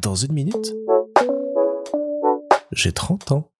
Dans une minute, j'ai 30 ans.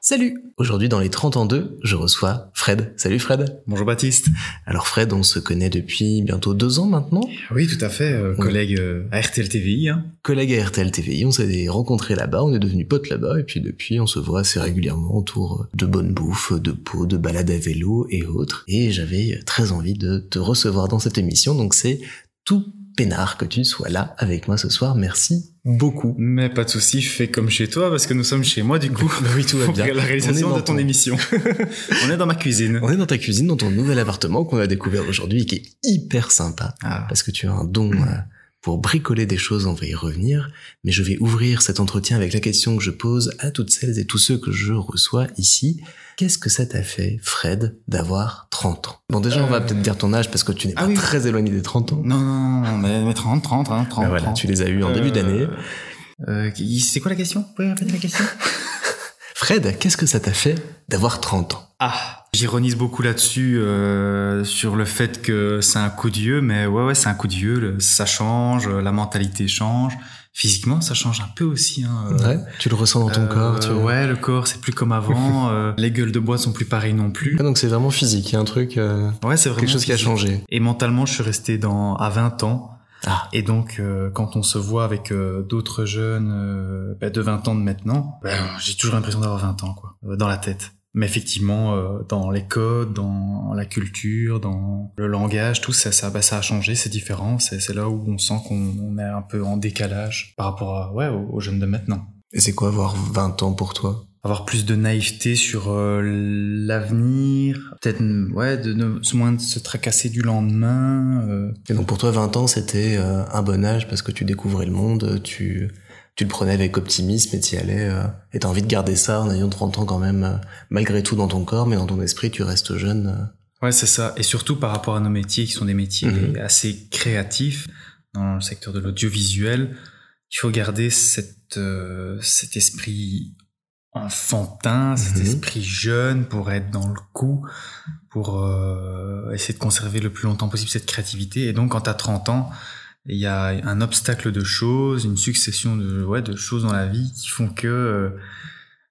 Salut Aujourd'hui dans les 30 ans 2, je reçois Fred. Salut Fred Bonjour Baptiste Alors Fred, on se connaît depuis bientôt deux ans maintenant Oui, tout à fait, euh, Oui. collègue euh, à RTL TVI. Hein. Collègue à RTL TVI, on s'est rencontrés là-bas, on est devenus potes là-bas, et puis depuis on se voit assez régulièrement autour de bonnes bouffes, de pots, de balades à vélo et autres. Et j'avais très envie de te recevoir dans cette émission, donc c'est tout peinard que tu sois là avec moi ce soir. Merci beaucoup. Mais pas de souci, fais comme chez toi parce que nous sommes chez moi du coup. Bah oui, tout va bien. La réalisation On est dans de ton ton- émission. on est dans ma cuisine. On est dans ta cuisine, dans ton nouvel appartement qu'on a découvert aujourd'hui et qui est hyper sympa. Ah. parce que tu as un don euh, pour bricoler des choses, on va y revenir, mais je vais ouvrir cet entretien avec la question que je pose à toutes celles et tous ceux que je reçois ici. Qu'est-ce que ça t'a fait, Fred, d'avoir 30 ans? Bon, déjà, on va Euh, peut-être dire ton âge parce que tu n'es ah pas oui. très éloigné des 30 ans. Non, non, non, mais, mais 30, 30, hein, 30. Ben voilà, 30. tu les as eus en début Euh, d'année. Euh, c'est quoi la question? Vous pouvez répéter la question? Fred, qu'est-ce que ça t'a fait d'avoir 30 ans? Ah, j'ironise beaucoup là-dessus euh, sur le fait que c'est un coup de vieux, mais ouais, ouais, c'est un coup de vieux. le- ça change, la mentalité change. Physiquement, ça change un peu aussi. Hein, euh, Ouais, tu le ressens dans ton Euh, corps tu... Ouais, le corps, c'est plus comme avant. euh, les gueules de bois sont plus pareilles non plus. Ah, donc c'est vraiment physique, il y a un truc, euh, Ouais, c'est vraiment quelque chose qui a changé. Et mentalement, je suis resté dans à 20 ans. Ah. Et donc, euh, quand on se voit avec euh, d'autres jeunes euh, bah, de 20 ans de maintenant, bah, j'ai toujours l'impression d'avoir 20 ans, quoi, dans la tête. Mais effectivement, euh, dans les codes, dans la culture, dans le langage, tout ça, ça, bah, ça a changé, c'est différent. C'est là où on sent qu'on on est un peu en décalage par rapport à, ouais, aux, aux jeunes de maintenant. Et c'est quoi avoir 20 ans pour toi? Avoir plus de naïveté sur euh, l'avenir, peut-être ouais, de ne moins de se tracasser du lendemain. euh. Et donc pour toi, 20 ans, c'était euh, un bon âge parce que tu découvrais le monde, tu, tu le prenais avec optimisme et t'y allais. Euh, et t'as envie de garder ça en ayant 30 ans quand même, euh, malgré tout dans ton corps, mais dans ton esprit, tu restes jeune. euh. Ouais, c'est ça. Et surtout par rapport à nos métiers, qui sont des métiers Mhm. assez créatifs dans le secteur de l'audiovisuel, il faut garder cette, euh, cet esprit enfantin, cet Mhm. esprit jeune pour être dans le coup, pour essayer de conserver le plus longtemps possible cette créativité. Et donc, quand tu as 30 ans, il y a un obstacle de choses, une succession de, ouais, de choses dans la vie qui font que, euh,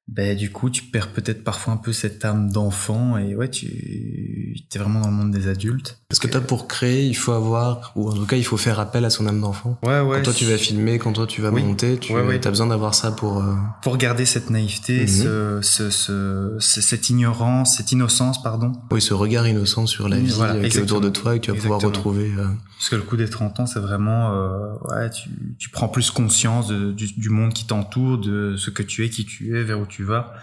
ben, du coup, tu perds peut-être parfois un peu cette âme d'enfant et ouais, tu es vraiment dans le monde des adultes. Parce que toi, pour créer, il faut avoir, ou en tout cas, il faut faire appel à son âme d'enfant? Ouais, ouais. Quand toi, tu vas filmer, quand toi, tu vas Oui. monter, tu Ouais, ouais. as besoin d'avoir ça pour... euh, Pour garder cette naïveté, Mhm. ce, ce, ce- ce- cette ignorance, cette innocence, pardon. Oui, ce regard innocent sur la Oui, vie voilà, euh, qui est autour de toi et que tu vas pouvoir retrouver. euh, Parce que le coup des 30 ans, c'est vraiment, euh, ouais, tu, tu prends plus conscience de- du, du monde qui t'entoure, de ce que tu es, qui tu es, vers où tu vas.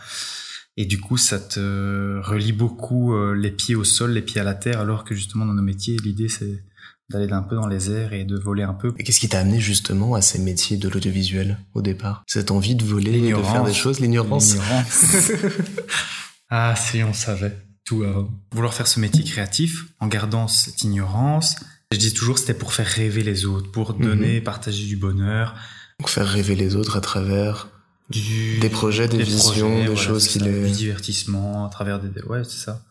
Et du coup, ça te relie beaucoup euh, les pieds au sol, les pieds à la terre, alors que justement dans nos métiers, l'idée c'est d'aller un peu dans les airs et de voler un peu. Et qu'est-ce qui t'a amené justement à ces métiers de l'audiovisuel au départ? Cette envie de voler de faire des choses, l'ignorance L'ignorance. ah, si on savait tout avant. Vouloir faire ce métier créatif en gardant cette ignorance. Je dis toujours, c'était pour faire rêver les autres, pour Mhm. donner, partager du bonheur, Donc faire rêver les autres à travers du, des projets, des, visions, projets, des voilà, choses qui les... du divertissement à travers des, ouais, c'est ça.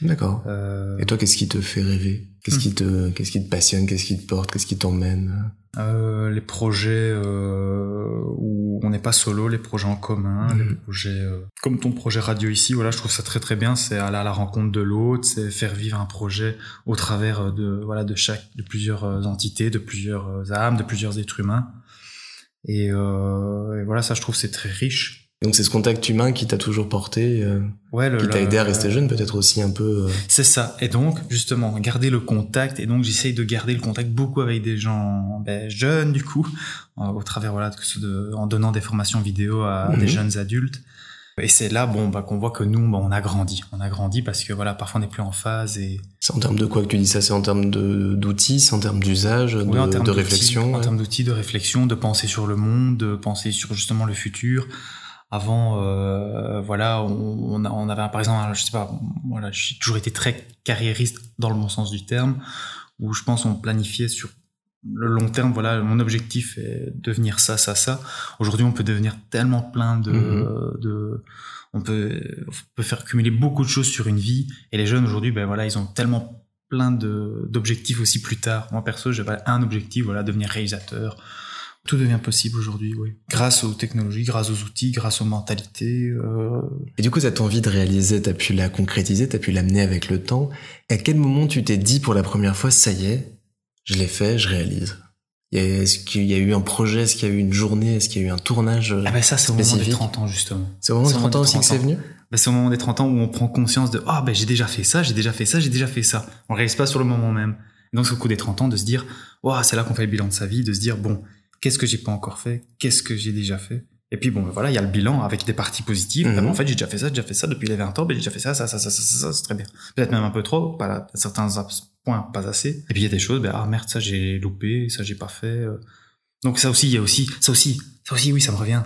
D'accord. Euh, Et toi, qu'est-ce qui te fait rêver? Qu'est-ce Hmm. qui te, qu'est-ce qui te passionne? Qu'est-ce qui te porte? Qu'est-ce qui t'emmène? Euh, les projets euh, où on n'est pas solo, les projets en commun, Mhm. les projets comme ton projet radio ici, voilà, je trouve ça très très bien. C'est aller à la rencontre de l'autre, c'est faire vivre un projet au travers de voilà de chaque de plusieurs entités, de plusieurs âmes, de plusieurs êtres humains. Et, euh, et voilà, ça je trouve c'est très riche. Donc c'est ce contact humain qui t'a toujours porté, euh, Ouais, le, qui t'a aidé à rester jeune, peut-être aussi un peu. euh, C'est ça. Et donc, justement, garder le contact. Et donc, j'essaye de garder le contact beaucoup avec des gens ben, jeunes, du coup, au travers, voilà, de, en donnant des formations vidéo à Mhm. des jeunes adultes. Et c'est là, bon, bah, qu'on voit que nous, bah, on a grandi. On a grandi parce que, voilà, parfois on n'est plus en phase et C'est en termes de quoi que tu dis ça C'est en termes d'outils, c'est en termes d'usage, de, Oui, en termes de réflexion. En ouais. termes d'outils, de réflexion, de penser sur le monde, de penser sur justement le futur. Avant, euh, voilà, on, avait, par exemple, je sais pas, voilà, j'ai toujours été très carriériste dans le bon sens du terme, où je pense on planifiait sur le long terme. Voilà, mon objectif est devenir ça, ça, ça. Aujourd'hui, on peut devenir tellement plein de, Mhm. de on peut, peut faire cumuler beaucoup de choses sur une vie. Et les jeunes aujourd'hui, ben voilà, ils ont tellement plein d'objectifs aussi plus tard. Moi perso, j'avais un objectif, voilà, devenir réalisateur, Tout devient possible aujourd'hui. Grâce aux technologies, grâce aux outils, grâce aux mentalités. Euh... Et du coup, cette envie de réaliser, t'as pu la concrétiser, t'as pu l'amener avec le temps. À quel moment tu t'es dit pour la première fois, ça y est, je l'ai fait, je réalise? Est-ce qu'il y a eu un projet Est-ce qu'il y a eu une journée Est-ce qu'il y a eu un tournage Ah ben ça, c'est au moment des 30 ans, justement. C'est au moment des 30 ans aussi que c'est venu? Ben, c'est au moment des 30 ans où on prend conscience de ah ben j'ai déjà fait ça, j'ai déjà fait ça, j'ai déjà fait ça. On réalise pas sur le moment même. Et donc c'est au coup des 30 ans de se dire waouh, c'est là qu'on fait le bilan de sa vie, de se dire bon, qu'est-ce que j'ai pas encore fait, qu'est-ce que j'ai déjà fait? Et puis bon, ben voilà, il y a le bilan avec des parties positives. Ben, en fait, j'ai déjà fait ça, j'ai déjà fait ça depuis les 20 ans, ben j'ai déjà fait ça, ça, ça, ça, ça, ça, ça, c'est très bien. Peut-être même un peu trop, pas à certains points, pas assez. Et puis il y a des choses, ben ah merde, ça j'ai loupé, ça j'ai pas fait. euh. Donc ça aussi, il y a aussi, ça aussi, ça aussi, oui, ça me revient.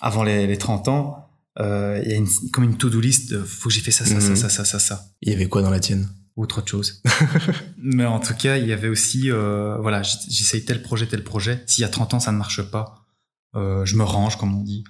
Avant les, les 30 ans, euh, il y a une, comme une to-do list, de, faut que j'ai fait ça, ça, Mhm. ça, ça, ça, ça, ça Il y avait quoi dans la tienne? Ou autre chose. Mais en tout cas, il y avait aussi, euh, voilà, j'essaye tel projet, tel projet. S'il y a 30 ans, ça ne marche pas, euh, je me range, comme on dit.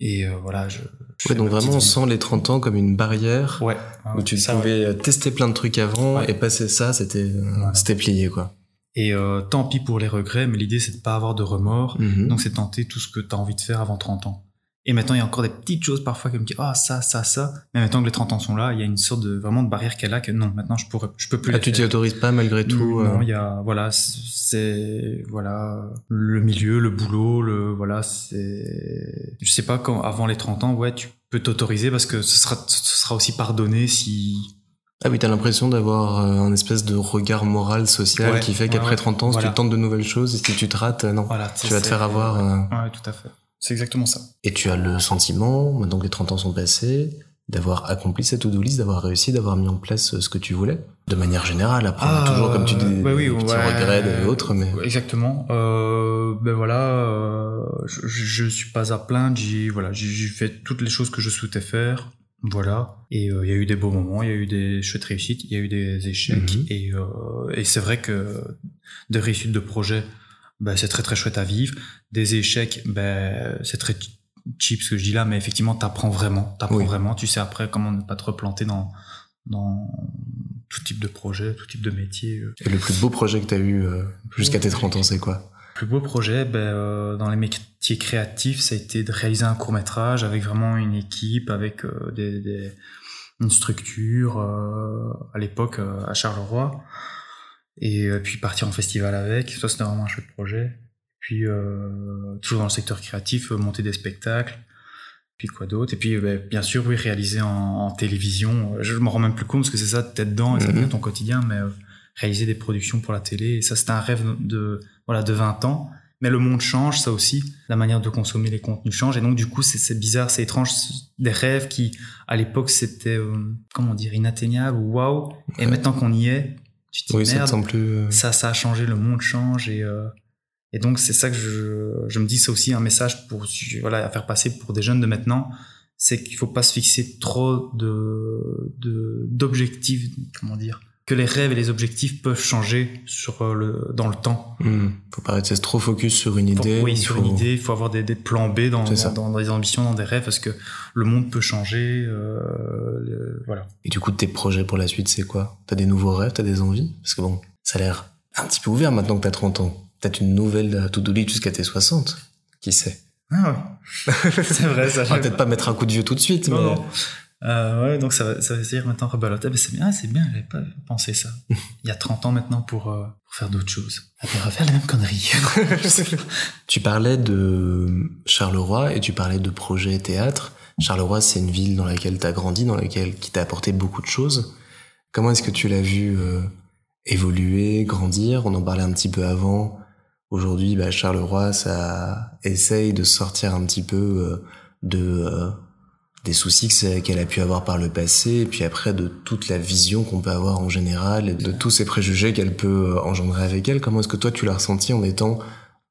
Et euh, voilà, je. je Ouais, donc vraiment, on sent les 30 ans comme une barrière Ouais. où tu ça, pouvais tester plein de trucs avant et passer ça, c'était euh, Voilà. c'était plié, quoi. Et euh, tant pis pour les regrets, mais l'idée, c'est de pas avoir de remords. Mhm. Donc, c'est tenter tout ce que tu as envie de faire avant 30 ans. Et maintenant, il y a encore des petites choses parfois qui me disent, ah, ça, ça, ça. Mais maintenant que les 30 ans sont là, il y a une sorte de, vraiment de barrière qu'elle a que non, maintenant, je pourrais, je peux plus Ah, tu t'y autorises pas malgré tout Non, euh, il y a voilà, c'est voilà le milieu, le boulot, le voilà, c'est je sais pas quand avant les 30 ans, ouais, tu peux t'autoriser parce que ce sera ce sera aussi pardonné si Ah oui, t'as l'impression d'avoir euh, un espèce de regard moral, social Ouais, qui fait ouais, qu'après ouais. 30 ans, si tu tentes de nouvelles choses, et si tu te rates, euh, non. voilà, Tu vas te faire avoir. euh, Ouais, tout à fait. C'est exactement ça. Et tu as le sentiment, maintenant que les 30 ans sont passés, d'avoir accompli cette to-do list, d'avoir réussi, d'avoir mis en place euh, ce que tu voulais? De manière générale, après, on a toujours, comme tu dis, bah oui, des petits ouais. regrets et autres, mais... Exactement. Euh, ben voilà, euh, je, je suis pas à plaindre. J'ai voilà, j'ai j'ai fait toutes les choses que je souhaitais faire. Voilà. Et euh, il y a eu des beaux moments, il y a eu des chouettes réussites, il y a eu des échecs. Mhm. Et, et c'est vrai que des réussites de projet, ben, c'est très très chouette à vivre. Des échecs, ben, c'est très ch- cheap ce que je dis là, mais effectivement, t'apprends vraiment. T'apprends Oui. vraiment. Tu sais après comment ne pas te replanter dans, dans tout type de projet, tout type de métier. euh. Et le plus beau projet que t'as eu euh, jusqu'à tes 30 ans, c'est quoi? Le plus beau projet, ben, euh, dans les métiers créatifs, ça a été de réaliser un court métrage avec vraiment une équipe, avec euh, des, des- une structure euh, à l'époque à Charleroi, et euh, puis partir en festival avec. Ça, c'était vraiment un chouette projet. Puis euh, toujours dans le secteur créatif, euh, monter des spectacles. Puis quoi d'autre? Et puis ben, bien sûr, oui, réaliser en, en télévision. Je me rends même plus compte parce que c'est ça, t'es dedans et ça Mhm. devient ton quotidien, mais euh, réaliser des productions pour la télé. Et ça, c'était un rêve de voilà de 20 ans. Mais le monde change, ça aussi. La manière de consommer les contenus change. Et donc, du coup, c'est bizarre, c'est étrange. Des rêves qui, à l'époque, c'était, euh, comment dire, inatteignable ou waouh. Et maintenant qu'on y est, tu te dis Oui, ça te semble plus... euh, ça, ça a changé, le monde change. Et, euh, et donc, c'est ça que je, je me dis, c'est aussi un message pour, voilà, à faire passer pour des jeunes de maintenant. C'est qu'il faut pas se fixer trop de, de, d'objectifs, comment dire, que les rêves et les objectifs peuvent changer sur euh, le, dans le temps. hmm, Faut pas rester trop focus sur une idée. oui, sur faut- une idée, il faut avoir des, des plans B dans, dans, dans des ambitions, dans des rêves, parce que le monde peut changer. Euh, voilà. Et du coup, tes projets pour la suite, c'est quoi? T'as des nouveaux rêves, t'as des envies? Parce que bon, ça a l'air un petit peu ouvert maintenant que t'as 30 ans. Peut-être une nouvelle euh, to-do list jusqu'à tes 60. Qui sait? Ah ouais. c'est vrai, ça. On va peut-être pas mettre un coup de vieux tout de suite, Non, mais... non. Euh, ouais, donc ça va, ça va dire maintenant rebalote. Ah, ben c'est bien, ah, c'est bien, j'avais pas pensé ça. Il y a 30 ans maintenant pour, euh, pour faire d'autres choses. Ah, ben, refaire la même connerie. Tu parlais de Charleroi et tu parlais de projet théâtre. Charleroi, c'est une ville dans laquelle t'as grandi, dans laquelle qui t'a apporté beaucoup de choses. Comment est-ce que tu l'as vu euh, évoluer, grandir? On en parlait un petit peu avant. Aujourd'hui, bah, Charleroi, ça essaye de sortir un petit peu euh, de des soucis qu'elle a pu avoir par le passé, et puis après de toute la vision qu'on peut avoir en général, et de tous ces préjugés qu'elle peut euh, engendrer avec elle. Comment est-ce que toi tu l'as ressenti en étant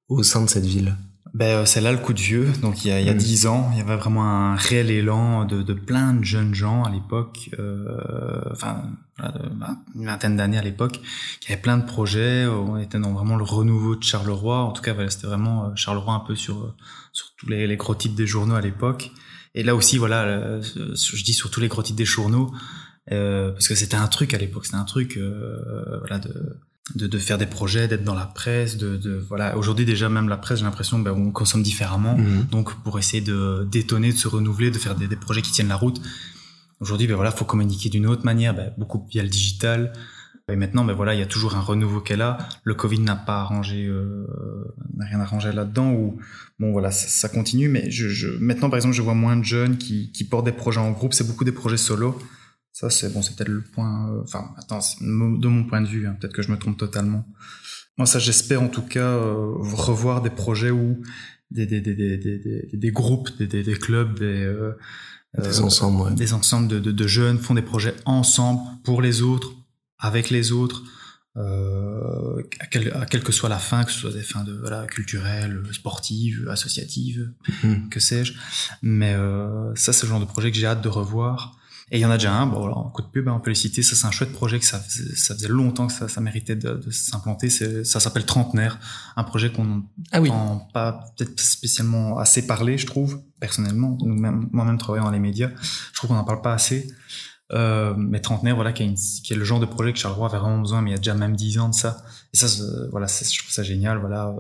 au sein de cette ville? Ben, euh, c'est là le coup de vieux. Donc, il y a, il y a Mm. 10 ans, il y avait vraiment un réel élan de, de plein de jeunes gens à l'époque, euh, enfin, une vingtaine d'années à l'époque, qui avaient plein de projets. On était dans vraiment le renouveau de Charleroi. En tout cas, voilà, c'était vraiment euh, Charleroi un peu sur, euh, sur tous les, les gros titres des journaux à l'époque. Et là aussi, voilà, euh, je dis sur tous les gros titres des journaux, euh, parce que c'était un truc à l'époque, c'était un truc, euh, voilà, de de, de faire des projets, d'être dans la presse, de, de voilà. Aujourd'hui déjà même la presse, j'ai l'impression ben, on consomme différemment. Mhm. Donc pour essayer de d'étonner, de se renouveler, de faire des, des projets qui tiennent la route. Aujourd'hui, ben voilà, faut communiquer d'une autre manière, ben, beaucoup via le digital. Et maintenant, ben voilà, il y a toujours un renouveau qu'elle a. Le Covid n'a pas arrangé, euh, n'a rien arrangé là-dedans. Ou bon, voilà, ça, continue. Mais je, je, maintenant, par exemple, je vois moins de jeunes qui, qui portent des projets en groupe. C'est beaucoup des projets solo. Ça, c'est bon, c'est peut-être le point. euh, Enfin, attends, de mon point de vue, hein, peut-être que je me trompe totalement. Moi, ça, j'espère en tout cas euh, revoir des projets où des des des des des, des, des groupes, des, des des clubs, des euh, Des euh, ensembles, ouais. des ensembles de, de, de jeunes font des projets ensemble pour les autres, avec les autres, euh, à, quel- à quelle que soit la fin, que ce soit des fins de voilà culturelles, sportives, associatives, Mhm. que sais-je. Mais euh, ça, c'est le genre de projet que j'ai hâte de revoir. Et il y en a déjà un, bon, alors, en coup de pub, hein, on peut les citer. Ça, c'est un chouette projet que ça faisait, ça faisait longtemps que ça, ça méritait de, de s'implanter. Ça s'appelle Trentenaire, un projet qu'on Ah oui. pas peut-être spécialement assez parler, je trouve, personnellement. Nous-mêmes, moi-même travaillant dans les médias, je trouve qu'on n'en parle pas assez. Euh, mais Trentenaire, voilà, qui, a une- qui est le genre de projet que Charleroi avait vraiment besoin, mais il y a déjà même dix ans de ça. Et ça, c'est- voilà, je trouve ça génial. Voilà, euh,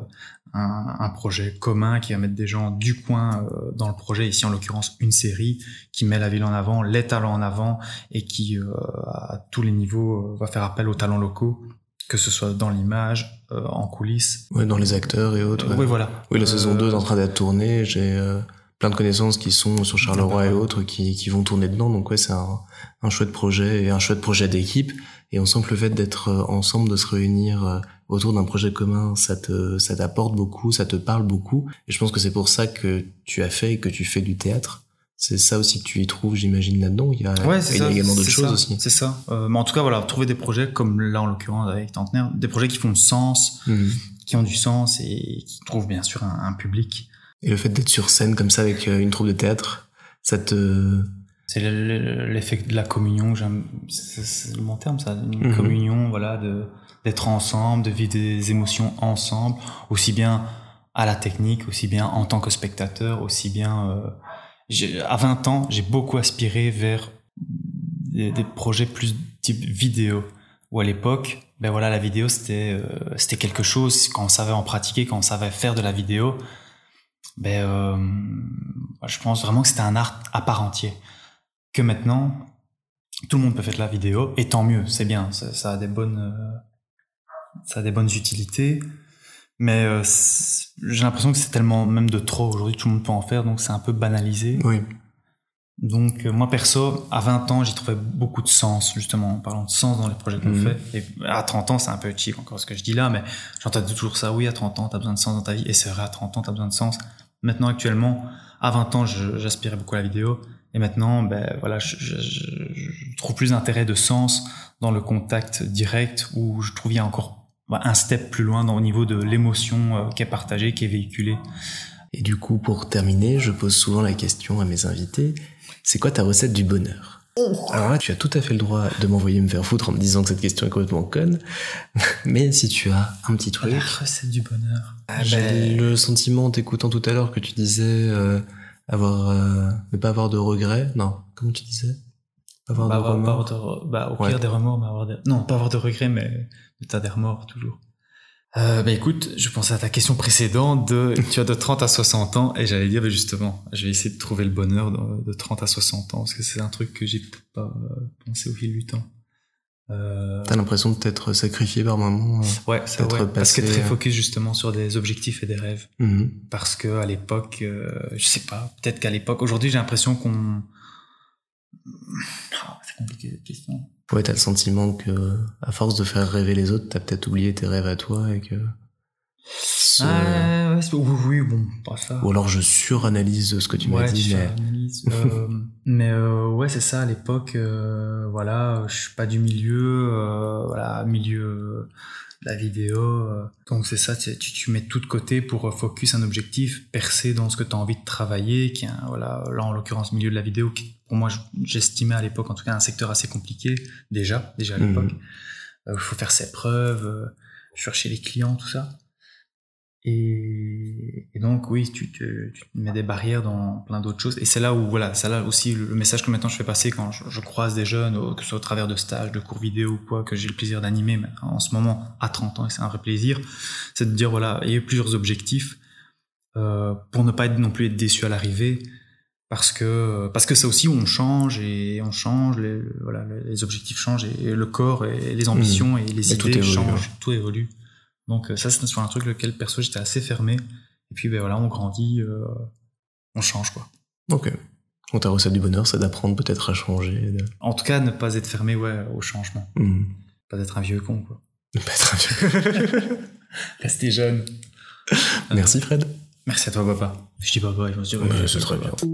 un, un projet commun qui va mettre des gens du coin euh, dans le projet. Ici, en l'occurrence, une série qui met la ville en avant, les talents en avant et qui, euh, à tous les niveaux, euh, va faire appel aux talents locaux, que ce soit dans l'image, euh, en coulisses. Ouais, dans les acteurs et autres. Euh, ouais. oui, voilà. Oui, la Euh, saison 2 est en train d'être tournée. J'ai euh, plein de connaissances qui sont sur Charleroi et autres qui, qui vont tourner dedans. Donc ouais, c'est un, un chouette projet et un chouette projet d'équipe. Et on sent que le fait d'être euh, ensemble, de se réunir euh, autour d'un projet commun, ça te, ça t'apporte beaucoup, ça te parle beaucoup. Et je pense que c'est pour ça que tu as fait et que tu fais du théâtre. C'est ça aussi que tu y trouves, j'imagine, là-dedans. Il y a, Ouais, c'est il y a ça, également d'autres choses ça, aussi. C'est ça. Euh, mais en tout cas, voilà, trouver des projets comme là, en l'occurrence, avec Tantenaire, des projets qui font sens, Mhm. qui ont du sens et qui trouvent bien sûr un, un public. Et le fait d'être sur scène comme ça avec une troupe de théâtre, ça te... C'est le- le- l'effet de la communion, j'aime, c'est le bon terme ça, une Mhm. communion, voilà, de d'être ensemble, de vivre des émotions ensemble, aussi bien à la technique, aussi bien en tant que spectateur, aussi bien. Euh, à 20 ans, j'ai beaucoup aspiré vers des, des projets plus type vidéo, où à l'époque, ben voilà, la vidéo c'était euh, c'était quelque chose quand on savait en pratiquer, quand on savait faire de la vidéo, ben euh, je pense vraiment que c'était un art à part entier que maintenant, tout le monde peut faire de la vidéo, et tant mieux, c'est bien, ça, ça a des bonnes, euh, ça a des bonnes utilités, mais euh, j'ai l'impression que c'est tellement même de trop, aujourd'hui tout le monde peut en faire, donc c'est un peu banalisé. Oui. Donc euh, moi perso, à 20 ans, j'y trouvais beaucoup de sens, justement, en parlant de sens dans les projets qu'on Mhm. fait. Et à 30 ans, c'est un peu cheap encore ce que je dis là, mais j'entends toujours ça, oui, à 30 ans, t'as besoin de sens dans ta vie, et c'est vrai, à 30 ans, t'as besoin de sens. Maintenant, actuellement, à 20 ans, j'aspirais beaucoup à la vidéo, et maintenant, ben voilà, je, je- je- je trouve plus d'intérêt de sens dans le contact direct, où je trouve il y a encore ben, un step plus loin dans, au niveau de l'émotion euh, qui est partagée, qui est véhiculée. Et du coup, pour terminer, je pose souvent la question à mes invités, c'est quoi ta recette du bonheur? Alors là, tu as tout à fait le droit de m'envoyer me faire foutre en me disant que cette question est complètement conne, mais si tu as un petit truc... La recette du bonheur. Ah, J'ai le sentiment en t'écoutant tout à l'heure que tu disais euh, avoir euh, ne pas avoir de regrets? Non, comment tu disais? Pas avoir Bah, de avoir- pas remords? avoir de- bah, au Ouais. pire des remords, mais avoir des... non, pas avoir de regrets, mais t'as des remords toujours. Euh, bah écoute, je pensais à ta question précédente de tu as de 30 à 60 ans et j'allais dire bah, justement, je vais essayer de trouver le bonheur de, de 30 à 60 ans parce que c'est un truc que j'ai pas euh, pensé au fil du temps. Euh, T'as l'impression de t'être sacrifié par moment. euh. ouais, ça, ouais, parce que passé, très euh, focus justement sur des objectifs et des rêves Mhm. parce que à l'époque, euh, je sais pas, peut-être qu'à l'époque, aujourd'hui j'ai l'impression qu'on Ah, c'est compliqué cette question. Ouais, t'as le sentiment que à force de faire rêver les autres, t'as peut-être oublié tes rêves à toi et que. ce- Ah, ouais, oui, oui, bon, pas ça. Ou alors je suranalyse ce que tu m'as dit, mais. Euh, mais euh, ouais, c'est ça. À l'époque, euh, voilà, je suis pas du milieu, euh, voilà, milieu euh, de la vidéo. euh. donc c'est ça. Tu, tu mets tout de côté pour focus un objectif, percer dans ce que tu as envie de travailler, qui est un- voilà, là en l'occurrence milieu de la vidéo, qui pour moi je- j'estimais à l'époque en tout cas un secteur assez compliqué déjà, déjà à Mhm. l'époque. Il faut faire ses preuves, euh, chercher les clients, tout ça. Et, et donc, oui, tu, mets des barrières dans plein d'autres choses. Et c'est là où, voilà, c'est là aussi le message que maintenant je fais passer quand je, je croise des jeunes, que ce soit au travers de stages, de cours vidéo ou quoi, que j'ai le plaisir d'animer en ce moment à 30 ans, et c'est un vrai plaisir, c'est de dire, voilà, il y a plusieurs objectifs euh, pour ne pas être non plus être déçu à l'arrivée. Parce que parce que c'est aussi où on change et on change les voilà les objectifs changent et le corps et les ambitions mmh. et les Et idées évolue, changent ouais. tout évolue donc euh, ça c'est sur un truc lequel perso j'étais assez fermé et puis ben voilà on grandit euh, on change quoi Ok. Donc ta recette du bonheur, c'est d'apprendre peut-être à changer. de- en tout cas ne pas être fermé ouais au changement Hmm. pas être un vieux con quoi Ne pas être un vieux. rester jeune Merci Fred. merci à toi papa je dis papa ils vont se dire Ouais, ouais, ce serait papa. bien.